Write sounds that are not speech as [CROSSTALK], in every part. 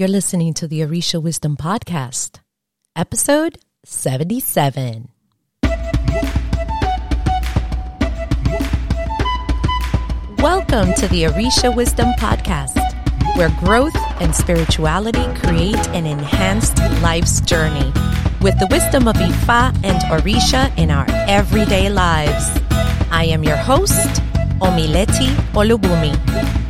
You're listening to the Orisha Wisdom Podcast, episode 77. Welcome to the Orisha Wisdom Podcast, where growth and spirituality create an enhanced life's journey with the wisdom of Ifa and Orisha in our everyday lives. I am your host, Omileti Olubunmi.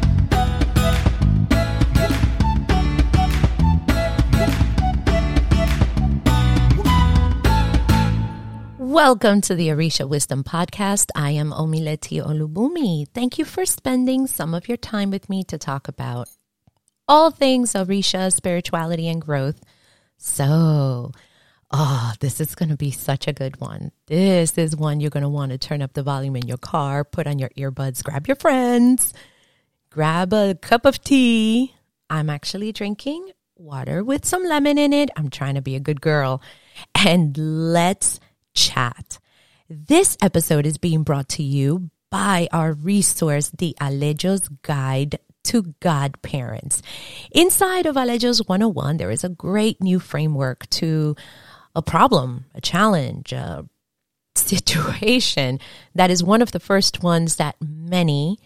Welcome to the Orisha Wisdom Podcast. I am Omileti Olubunmi. Thank you for spending some of your time with me to talk about all things Orisha, spirituality, and growth. So, oh, this is going to be such a good one. This is one you're going to want to turn up the volume in your car, put on your earbuds, grab your friends, grab a cup of tea. I'm actually drinking water with some lemon in it. I'm trying to be a good girl. And let's chat. This episode is being brought to you by our resource, the Aleyos Guide to Godparents. Inside of Aleyos 101, there is a great new framework to a problem, a challenge, a [LAUGHS] situation that is one of the first ones that many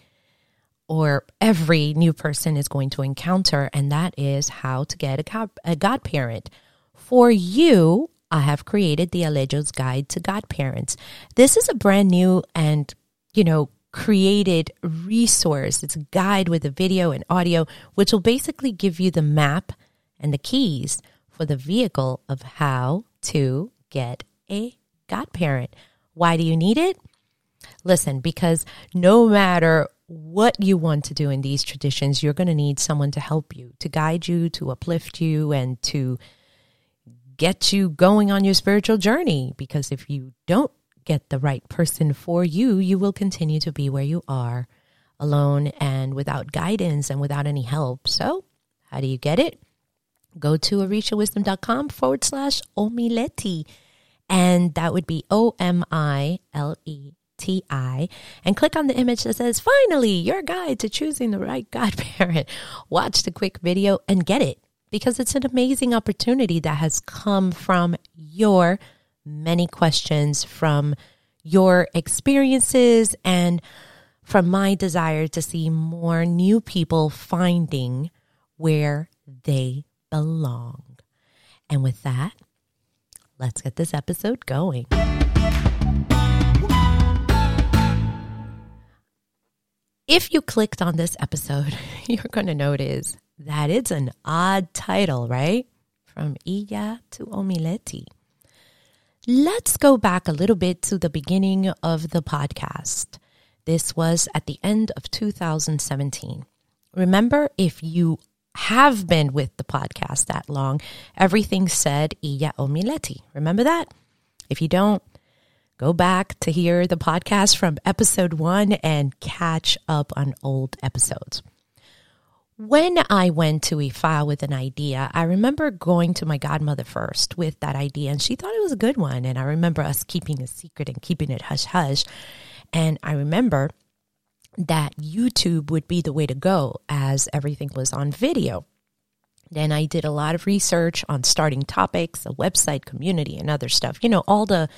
or every new person is going to encounter, and that is how to get a, god, a godparent. For you, I have created the Aleyos Guide to Godparents. This is a brand new and, you know, created resource. It's a guide with a video and audio, which will basically give you the map and the keys for the vehicle of how to get a godparent. Why do you need it? Listen, because no matter what you want to do in these traditions, you're going to need someone to help you, to guide you, to uplift you, and to get you going on your spiritual journey. Because if you don't get the right person for you, you will continue to be where you are alone and without guidance and without any help. So, how do you get it? Go to orishawisdom.com forward slash omileti. And that would be O M I L E T I. And click on the image that says, finally, your guide to choosing the right [LAUGHS] godparent. Watch the quick video and get it because it's an amazing opportunity that has come from your many questions, from your experiences, and from my desire to see more new people finding where they belong. And with that, let's get this episode going. If you clicked on this episode, [LAUGHS] you're going to notice that it's an odd title, right? From Iya to Omileti. Let's go back a little bit to the beginning of the podcast. This was at the end of 2017. Remember, if you have been with the podcast that long, everything said Iya Omileti. Remember that? If you don't, go back to hear the podcast from episode one and catch up on old episodes. When I went to Ifa with an idea, I remember going to my godmother first with that idea, and she thought it was a good one. And I remember us keeping a secret and keeping it hush hush. And I remember that YouTube would be the way to go as everything was on video. Then I did a lot of research on starting topics, a website, community, and other stuff. You know, all the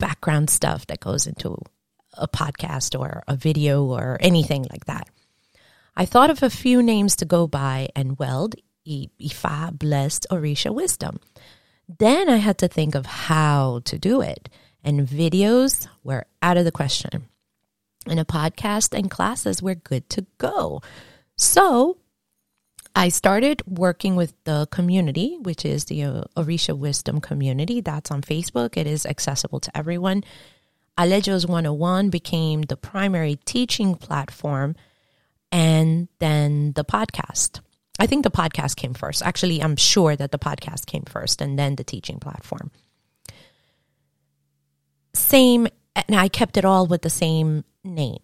background stuff that goes into a podcast or a video or anything like that. I thought of a few names to go by and weld Ifa blessed Orisha wisdom. Then I had to think of how to do it, and videos were out of the question. And a podcast and classes were good to go. So I started working with the community, which is the uh, Orisha Wisdom community. That's on Facebook. It is accessible to everyone. Aleyos 101 became the primary teaching platform and then the podcast. I think the podcast came first. Actually, I'm sure that the podcast came first and then the teaching platform. Same, and I kept it all with the same name.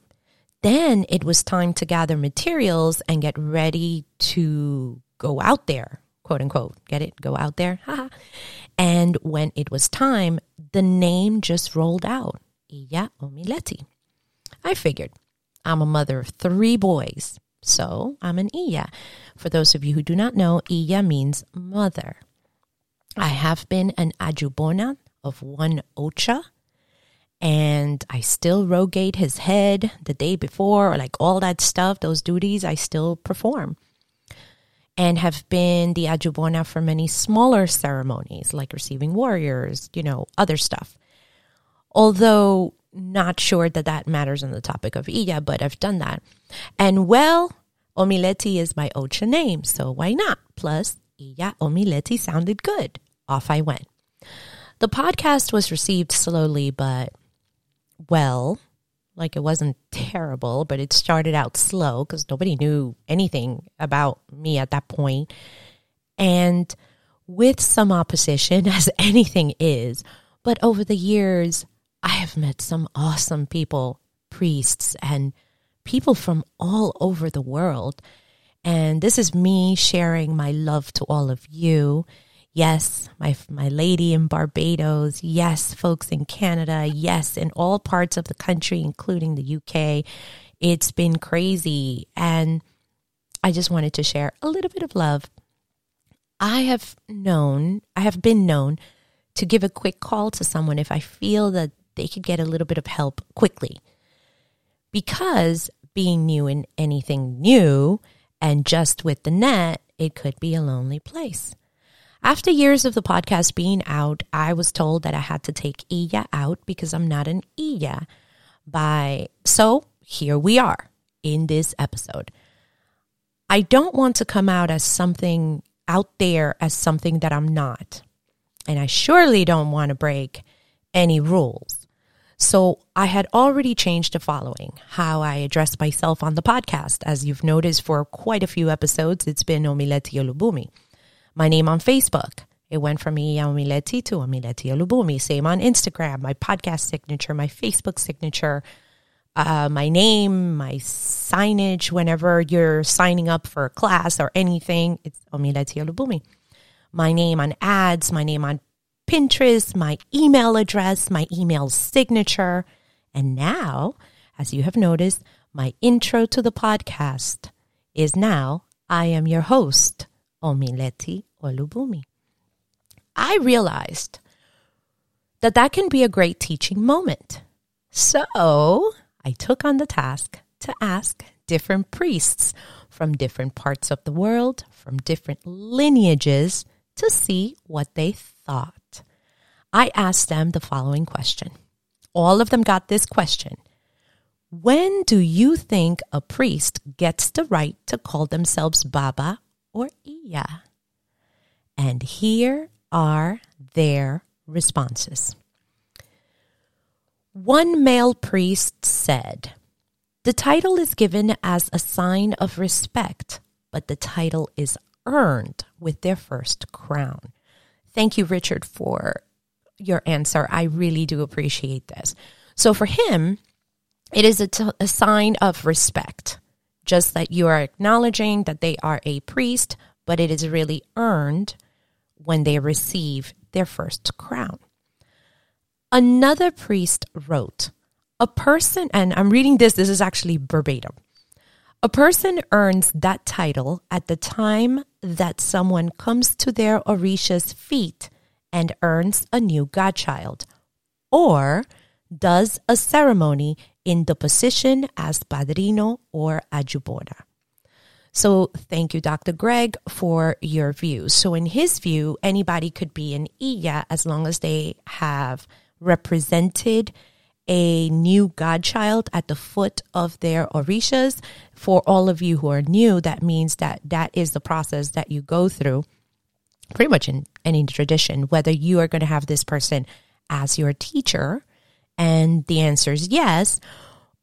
Then it was time to gather materials and get ready to go out there, quote unquote. Get it? Go out there. and when it was time, the name just rolled out. Iya Omileti. I figured I'm a mother of three boys. So I'm an Iya. For those of you who do not know, Iya means mother. I have been an Ajubona of one Ocha, and I still rogate his head the day before, or like all that stuff, those duties I still perform. And have been the Ajubona for many smaller ceremonies, like receiving warriors, you know, other stuff. Although not sure that that matters on the topic of Iya, but I've done that. And well, Omileti is my Ocha name, so why not? Plus, Iya Omileti sounded good. Off I went. The podcast was received slowly, but well, like it wasn't terrible, but it started out slow because nobody knew anything about me at that point. And with some opposition, [LAUGHS] as anything is, but over the years, I have met some awesome people, priests, and people from all over the world. And this is me sharing my love to all of you. Yes, my my lady in Barbados. Yes, folks in Canada. Yes, in all parts of the country, including the UK. It's been crazy, and I just wanted to share a little bit of love. I have known, I have been known to give a quick call to someone if I feel that they could get a little bit of help quickly. Because being new in anything new and just with the net, it could be a lonely place. After years of the podcast being out, I was told that I had to take Iya out because I'm not an Iya. By so here we are in this episode. I don't want to come out as something out there as something that I'm not. And I surely don't want to break any rules. So I had already changed the following how I address myself on the podcast. As you've noticed for quite a few episodes, it's been Omileti Olubunmi. My name on Facebook. It went from Iya Omileti to Omileti Olubunmi. Same on Instagram, my podcast signature, my Facebook signature, uh, my name, my signage. Whenever you're signing up for a class or anything, it's Omileti Olubunmi. My name on ads, my name on Pinterest, my email address, my email signature. And now, as you have noticed, my intro to the podcast is now I am your host, Omileti Olubunmi. I realized that that can be a great teaching moment. So I took on the task to ask different priests from different parts of the world, from different lineages, to see what they thought. I asked them the following question. All of them got this question. When do you think a priest gets the right to call themselves Baba or Iya? And here are their responses. One male priest said, The title is given as a sign of respect, but the title is earned with their first crown. Thank you, Richard, for your answer. I really do appreciate this. So for him, it is a, t- a sign of respect, just that you are acknowledging that they are a priest, but it is really earned when they receive their first crown. Another priest wrote, A person, and I'm reading this, this is actually verbatim. A person earns that title at the time that someone comes to their Orisha's feet and earns a new godchild, or does a ceremony in the position as padrino or ajubona. So thank you, Dr. Greg, for your view. So in his view, anybody could be an Iya as long as they have represented a new godchild at the foot of their orishas. For all of you who are new, that means that that is the process that you go through pretty much in any tradition, whether you are going to have this person as your teacher, and the answer is yes,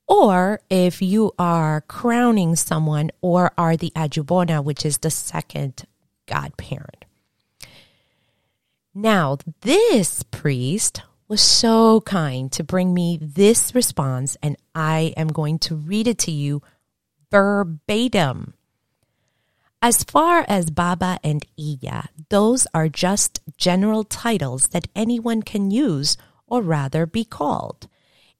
or if you are crowning someone or are the ajubona, which is the second godparent. Now, this priest was so kind to bring me this response, and I am going to read it to you verbatim. As far as Baba and Iya, those are just general titles that anyone can use or rather be called.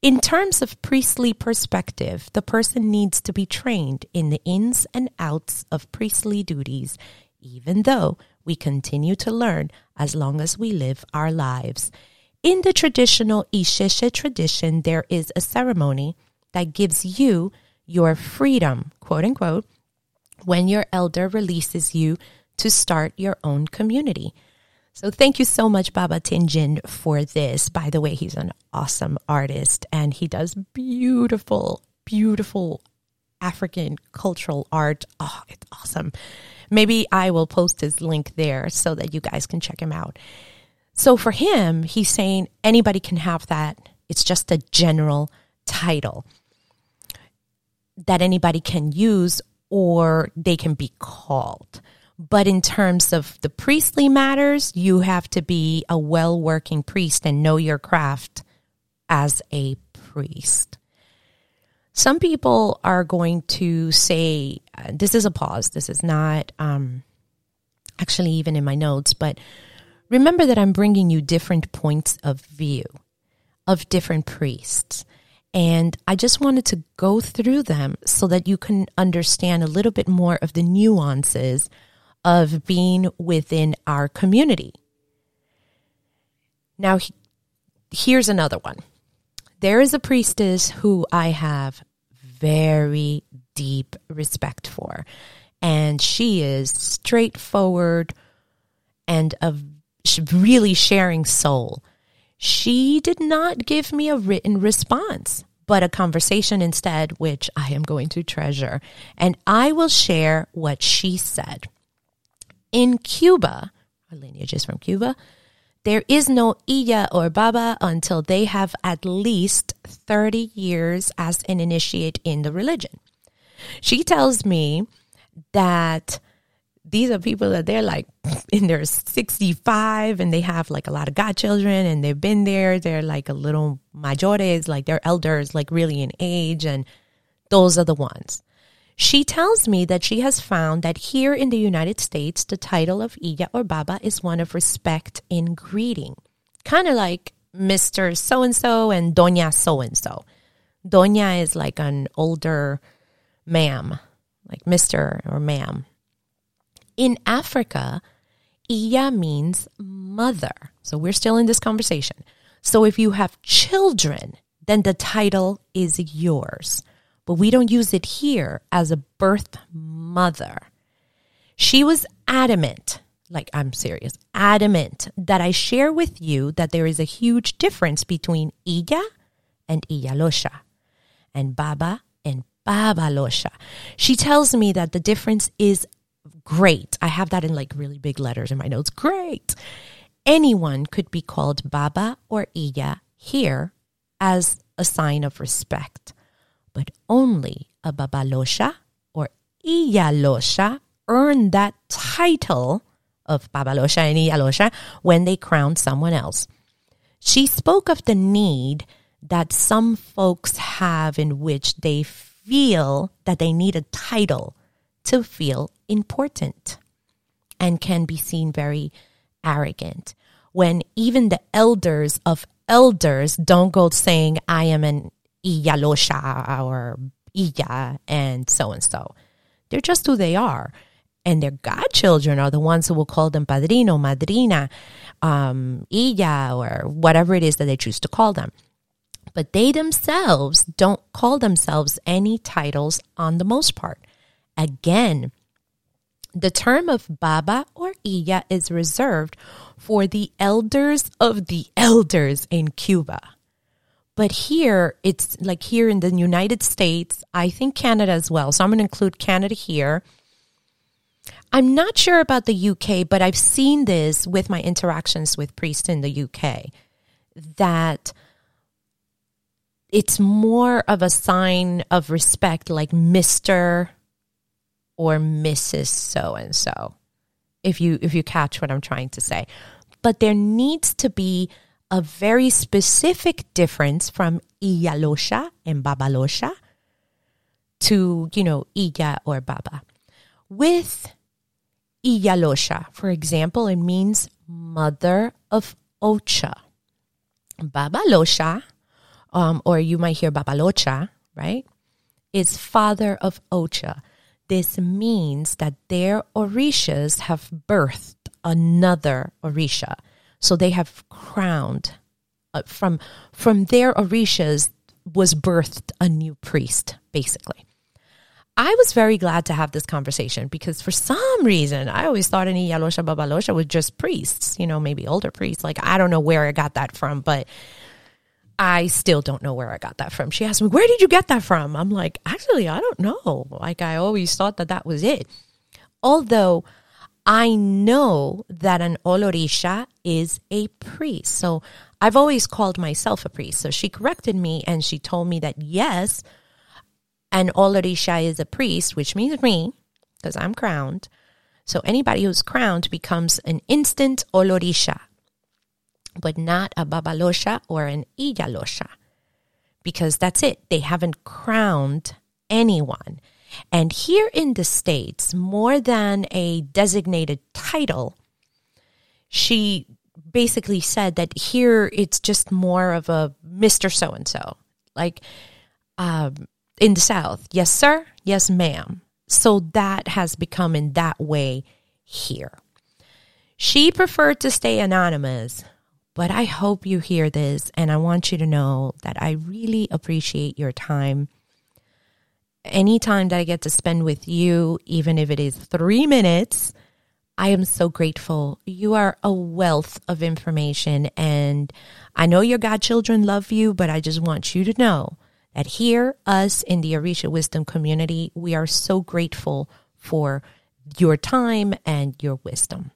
In terms of priestly perspective, the person needs to be trained in the ins and outs of priestly duties, even though we continue to learn as long as we live our lives. In the traditional Ishisha tradition, there is a ceremony that gives you your freedom, quote unquote, when your elder releases you to start your own community. So thank you so much, Baba Tinjin, for this. By the way, he's an awesome artist and he does beautiful, beautiful African cultural art. Oh, it's awesome. Maybe I will post his link there so that you guys can check him out. So for him, he's saying anybody can have that. It's just a general title that anybody can use or they can be called. But in terms of the priestly matters, you have to be a well working priest and know your craft as a priest. Some people are going to say, uh, this is a pause. This is not um, actually even in my notes, but remember that I'm bringing you different points of view of different priests. And I just wanted to go through them so that you can understand a little bit more of the nuances of being within our community. Now, here's another one. There is a priestess who I have very deep respect for, and she is straightforward and a really sharing soul. She did not give me a written response, but a conversation instead, which I am going to treasure. And I will share what she said. In Cuba, our lineage is from Cuba, there is no Iya or Baba until they have at least 30 years as an initiate in the religion. She tells me that these are people that they're like [LAUGHS] in their 65 and they have like a lot of godchildren and they've been there. They're like a little mayores, like they're elders, like really in age. And those are the ones. She tells me that she has found that here in the United States, the title of Iya or Baba is one of respect in greeting, kind of like Mr. So and so and Doña so and so. Doña is like an older ma'am, like Mr. or ma'am. In Africa, Iya means mother. So we're still in this conversation. So if you have children, then the title is yours but we don't use it here as a birth mother. She was adamant, like I'm serious, adamant that I share with you that there is a huge difference between Iya and Iyalosha and Baba and Babalosha. She tells me that the difference is great. I have that in like really big letters in my notes. Great. Anyone could be called Baba or Iya here as a sign of respect but only a Babalosha or Iyalosha earn that title of Babalosha and Iyalosha when they crown someone else. She spoke of the need that some folks have in which they feel that they need a title to feel important and can be seen very arrogant when even the elders of elders don't go saying, I am an Iyalosha or Iya and so and so. They're just who they are. And their godchildren are the ones who will call them padrino, madrina, um, Iya, or whatever it is that they choose to call them. But they themselves don't call themselves any titles on the most part. Again, the term of Baba or Iya is reserved for the elders of the elders in Cuba. But here, it's like here in the United States, I think Canada as well. So I'm going to include Canada here. I'm not sure about the UK, but I've seen this with my interactions with priests in the UK that it's more of a sign of respect, like Mr. or Mrs. so and so. If you if you catch what I'm trying to say. But there needs to be a very specific difference from Iyalosha and Babalosha to, you know, Iya or Baba. With Iyalosha, for example, it means mother of Ocha. Babalosha um, or you might hear Babalocha, right? Is father of Ocha. This means that their Orishas have birthed another Orisha. So they have crowned uh, from from their Orishas was birthed a new priest, basically. I was very glad to have this conversation because for some reason I always thought any Yalosha Babalosha was just priests, you know, maybe older priests. Like I don't know where I got that from, but I still don't know where I got that from. She asked me, Where did you get that from? I'm like, Actually, I don't know. Like I always thought that that was it. Although I know that an Olorisha is a priest. So I've always called myself a priest. So she corrected me and she told me that yes, an Olorisha is a priest, which means me, because I'm crowned. So anybody who's crowned becomes an instant Olorisha, but not a Babalosha or an Iyalosha, because that's it. They haven't crowned anyone. And here in the States, more than a designated title, she basically said that here it's just more of a Mr. So and so. Like um, in the South, yes, sir, yes, ma'am. So that has become in that way here. She preferred to stay anonymous, but I hope you hear this and I want you to know that I really appreciate your time any time that I get to spend with you, even if it is three minutes, I am so grateful. You are a wealth of information. And I know your godchildren love you, but I just want you to know that here, us in the Orisha Wisdom community, we are so grateful for your time and your wisdom.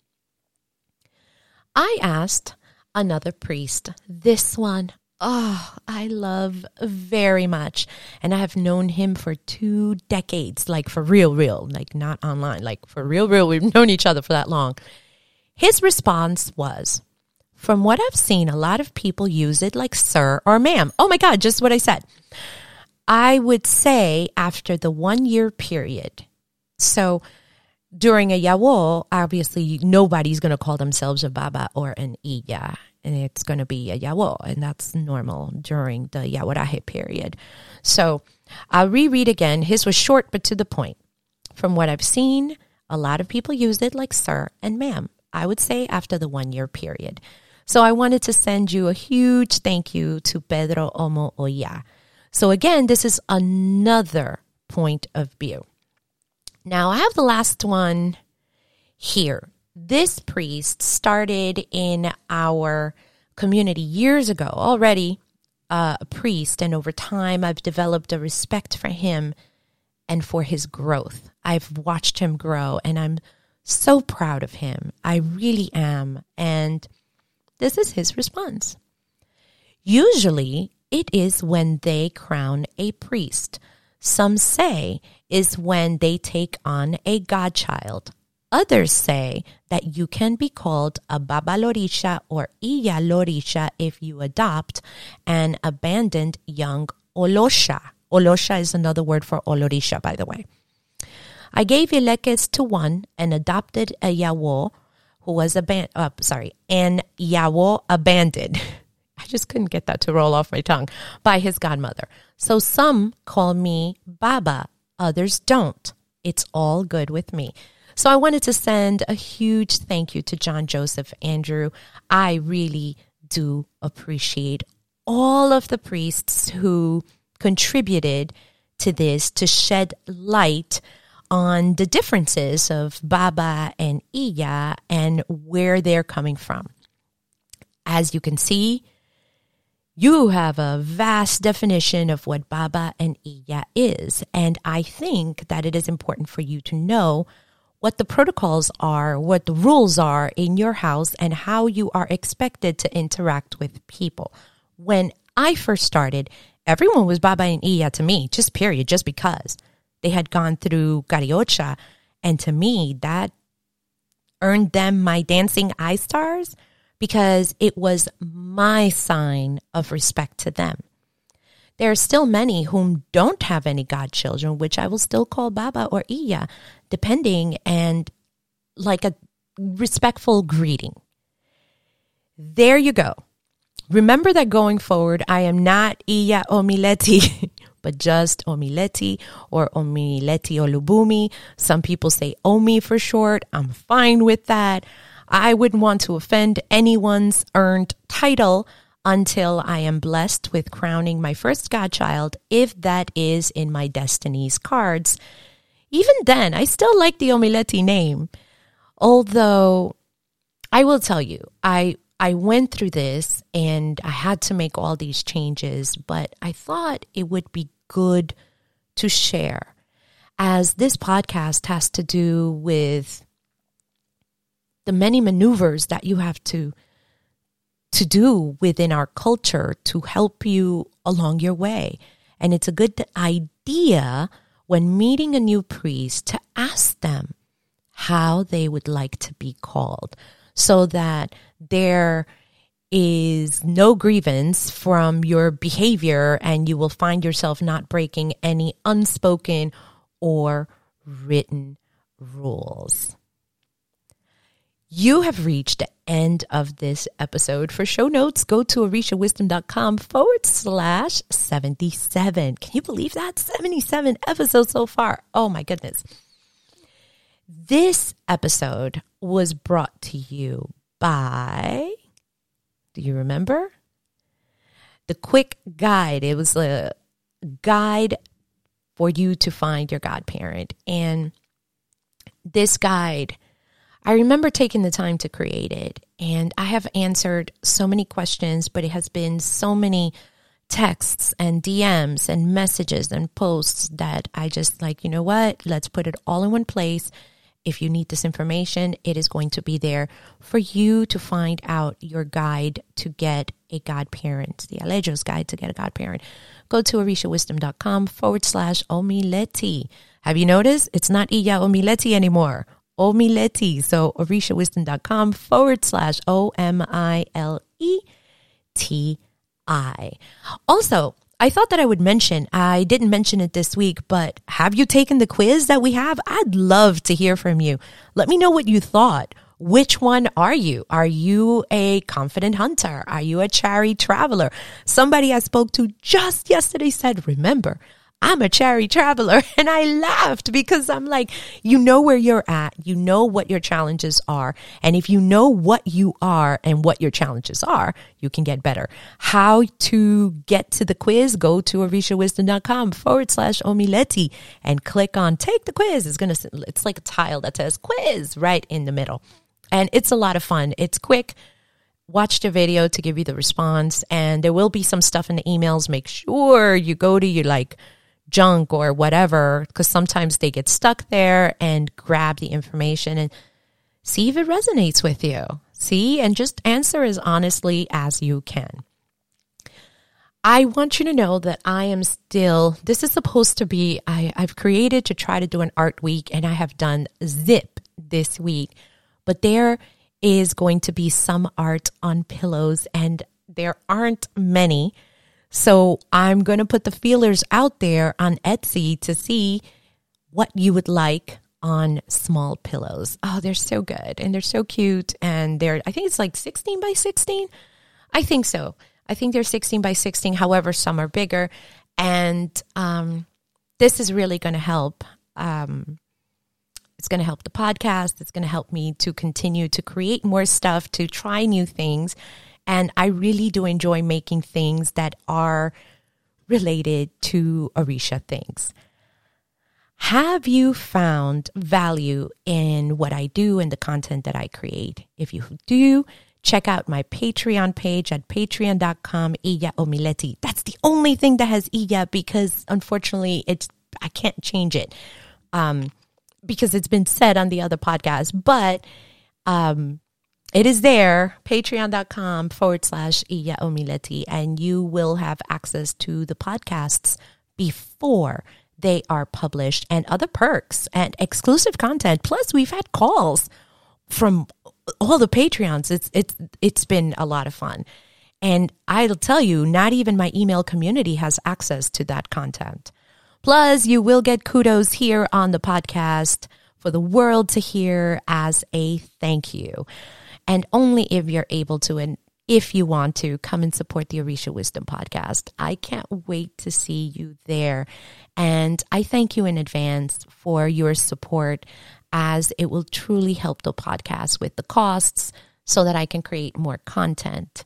I asked another priest, this one oh, I love very much. And I have known him for two decades, like for real, real, like not online, like for real, real. We've known each other for that long. His response was, from what I've seen, a lot of people use it like sir or ma'am. Oh my God, just what I said. I would say after the one year period. So during a yawo, obviously nobody's going to call themselves a baba or an iya and it's going to be a yawo, and that's normal during the yaworaje period. So I'll reread again. His was short but to the point. From what I've seen, a lot of people use it like sir and ma'am. I would say after the one year period. So I wanted to send you a huge thank you to Pedro Omo Oya. So again, this is another point of view. Now I have the last one here this priest started in our community years ago, already uh, a priest, and over time I've developed a respect for him and for his growth. I've watched him grow, and I'm so proud of him. I really am. And this is his response. Usually, it is when they crown a priest. Some say is when they take on a godchild, Others say that you can be called a babalorisha or iyalorisha if you adopt an abandoned young olosha. Olosha is another word for olorisha, by the way. I gave Ilekes to one and adopted a yawo who was abandoned, uh, sorry, an yawo abandoned. [LAUGHS] I just couldn't get that to roll off my tongue by his godmother. So some call me Baba, others don't. It's all good with me. So I wanted to send a huge thank you to John Joseph Andrew. I really do appreciate all of the priests who contributed to this to shed light on the differences of Baba and Iya and where they're coming from. As you can see, you have a vast definition of what Baba and Iya is, and I think that it is important for you to know what the protocols are, what the rules are in your house, and how you are expected to interact with people. When I first started, everyone was Baba and Iya to me, just period, just because they had gone through Kariocha. And to me, that earned them my dancing eye stars because it was my sign of respect to them. There are still many whom don't have any godchildren, which I will still call Baba or Iya, depending, and like a respectful greeting. There you go. remember that going forward, I am not Iya Omileti, [LAUGHS] but just Omileti or Omileti Olubunmi. Some people say Omi for short. I'm fine with that. I wouldn't want to offend anyone's earned title until I am blessed with crowning my first godchild, if that is in my destiny's cards. Even then, I still like the Omileti name. Although I will tell you, I I went through this and I had to make all these changes, but I thought it would be good to share as this podcast has to do with the many maneuvers that you have to to do within our culture to help you along your way. And it's a good idea when meeting a new priest to ask them how they would like to be called so that there is no grievance from your behavior and you will find yourself not breaking any unspoken or written rules. You have reached the end of this episode. For show notes, go to orishawisdom.com forward slash 77. Can you believe that? 77 episodes so far. Oh my goodness. This episode was brought to you by, do you remember? The quick guide. It was a guide for you to find your godparent. And this guide I remember taking the time to create it, and I have answered so many questions, but it has been so many texts and DMs and messages and posts that I just like, you know what? Let's put it all in one place. If you need this information, it is going to be there for you to find out your guide to get a godparent, the Aleyo's guide to get a godparent. Go to orishawisdom.com forward slash omileti. Have you noticed? It's not Iya Omileti anymore. Omileti. So orishawisdom.com forward slash O M I L E T I. Also, I thought that I would mention, I didn't mention it this week, but have you taken the quiz that we have? I'd love to hear from you. Let me know what you thought. Which one are you? Are you a confident hunter? Are you a chary traveler? Somebody I spoke to just yesterday said, remember, I'm a chary traveler. [LAUGHS] And I laughed because I'm like, you know where you're at. You know what your challenges are. And if you know what you are and what your challenges are, you can get better. How to get to the quiz? Go to orishawisdom.com forward slash omileti and click on take the quiz. It's going to, it's like a tile that says quiz right in the middle. And it's a lot of fun. It's quick watch the video to give you the response and there will be some stuff in the emails make sure you go to your like junk or whatever, because sometimes they get stuck there and grab the information and see if it resonates with you. See, and just answer as honestly as you can. I want you to know that I am still, this is supposed to be, I, I've created to try to do an art week and I have done zip this week, but there is going to be some art on pillows and there aren't many. So I'm going to put the feelers out there on Etsy to see what you would like on small pillows. Oh, they're so good and they're so cute. And they're, I think it's like 16 by 16. I think so. I think they're 16 by 16. However, some are bigger. And um, this is really going to help. Um, it's going to help the podcast. It's going to help me to continue to create more stuff, to try new things. And I really do enjoy making things that are related to Orisha things. Have you found value in what I do and the content that I create? If you do, check out my Patreon page at patreon.com, Iya Omileti. That's the only thing that has Iya because unfortunately it's I can't change it. Um, because it's been said on the other podcast. But um, it is there, patreon.com forward slash Iya Omileti, and you will have access to the podcasts before they are published and other perks and exclusive content. Plus, we've had calls from all the Patreons. It's it's it's been a lot of fun. And I'll tell you, not even my email community has access to that content. Plus, you will get kudos here on the podcast for the world to hear as a thank you and only if you're able to. And if you want to come and support the Orisha Wisdom podcast. I can't wait to see you there. And I thank you in advance for your support as it will truly help the podcast with the costs so that I can create more content.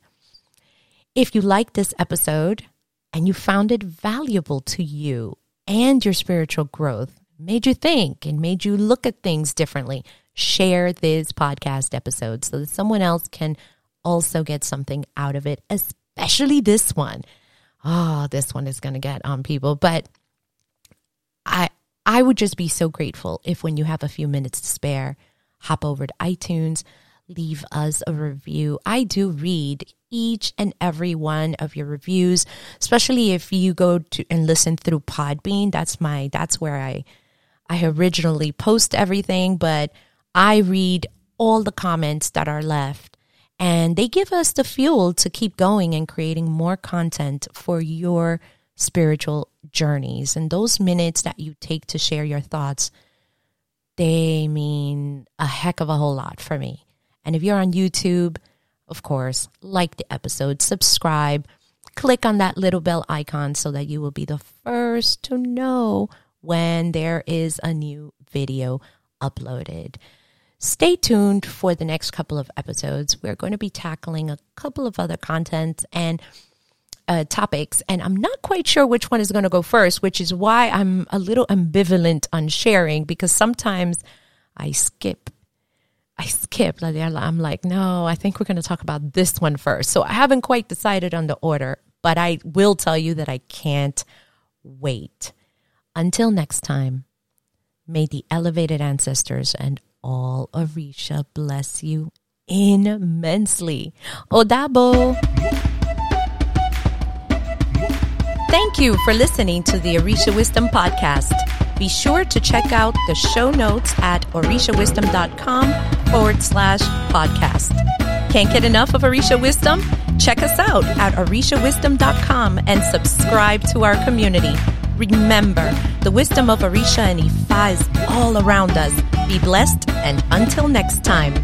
If you like this episode and you found it valuable to you and your spiritual growth, made you think and made you look at things differently, share this podcast episode so that someone else can also get something out of it, especially this one. Oh, this one is going to get on people, but I I would just be so grateful if when you have a few minutes to spare, hop over to iTunes, leave us a review. I do read each and every one of your reviews, especially if you go to and listen through Podbean. That's my that's where I I originally post everything, but I read all the comments that are left and they give us the fuel to keep going and creating more content for your spiritual journeys. And those minutes that you take to share your thoughts, they mean a heck of a whole lot for me. And if you're on YouTube, of course, like the episode, subscribe, click on that little bell icon so that you will be the first to know when there is a new video uploaded. Stay tuned for the next couple of episodes. We're going to be tackling a couple of other content and uh, topics, and I'm not quite sure which one is going to go first, which is why I'm a little ambivalent on sharing because sometimes I skip. I skip. I'm like, no, I think we're going to talk about this one first. So I haven't quite decided on the order, but I will tell you that I can't wait. Until next time, may the elevated ancestors and all Orisha bless you immensely. Odabo. Thank you for listening to the Orisha Wisdom Podcast. Be sure to check out the show notes at orishawisdom.com forward slash podcast. Can't get enough of Orisha Wisdom? Check us out at orishawisdom.com and subscribe to our community. Remember, the wisdom of Orisha and Ifa is all around us. Be blessed, and until next time.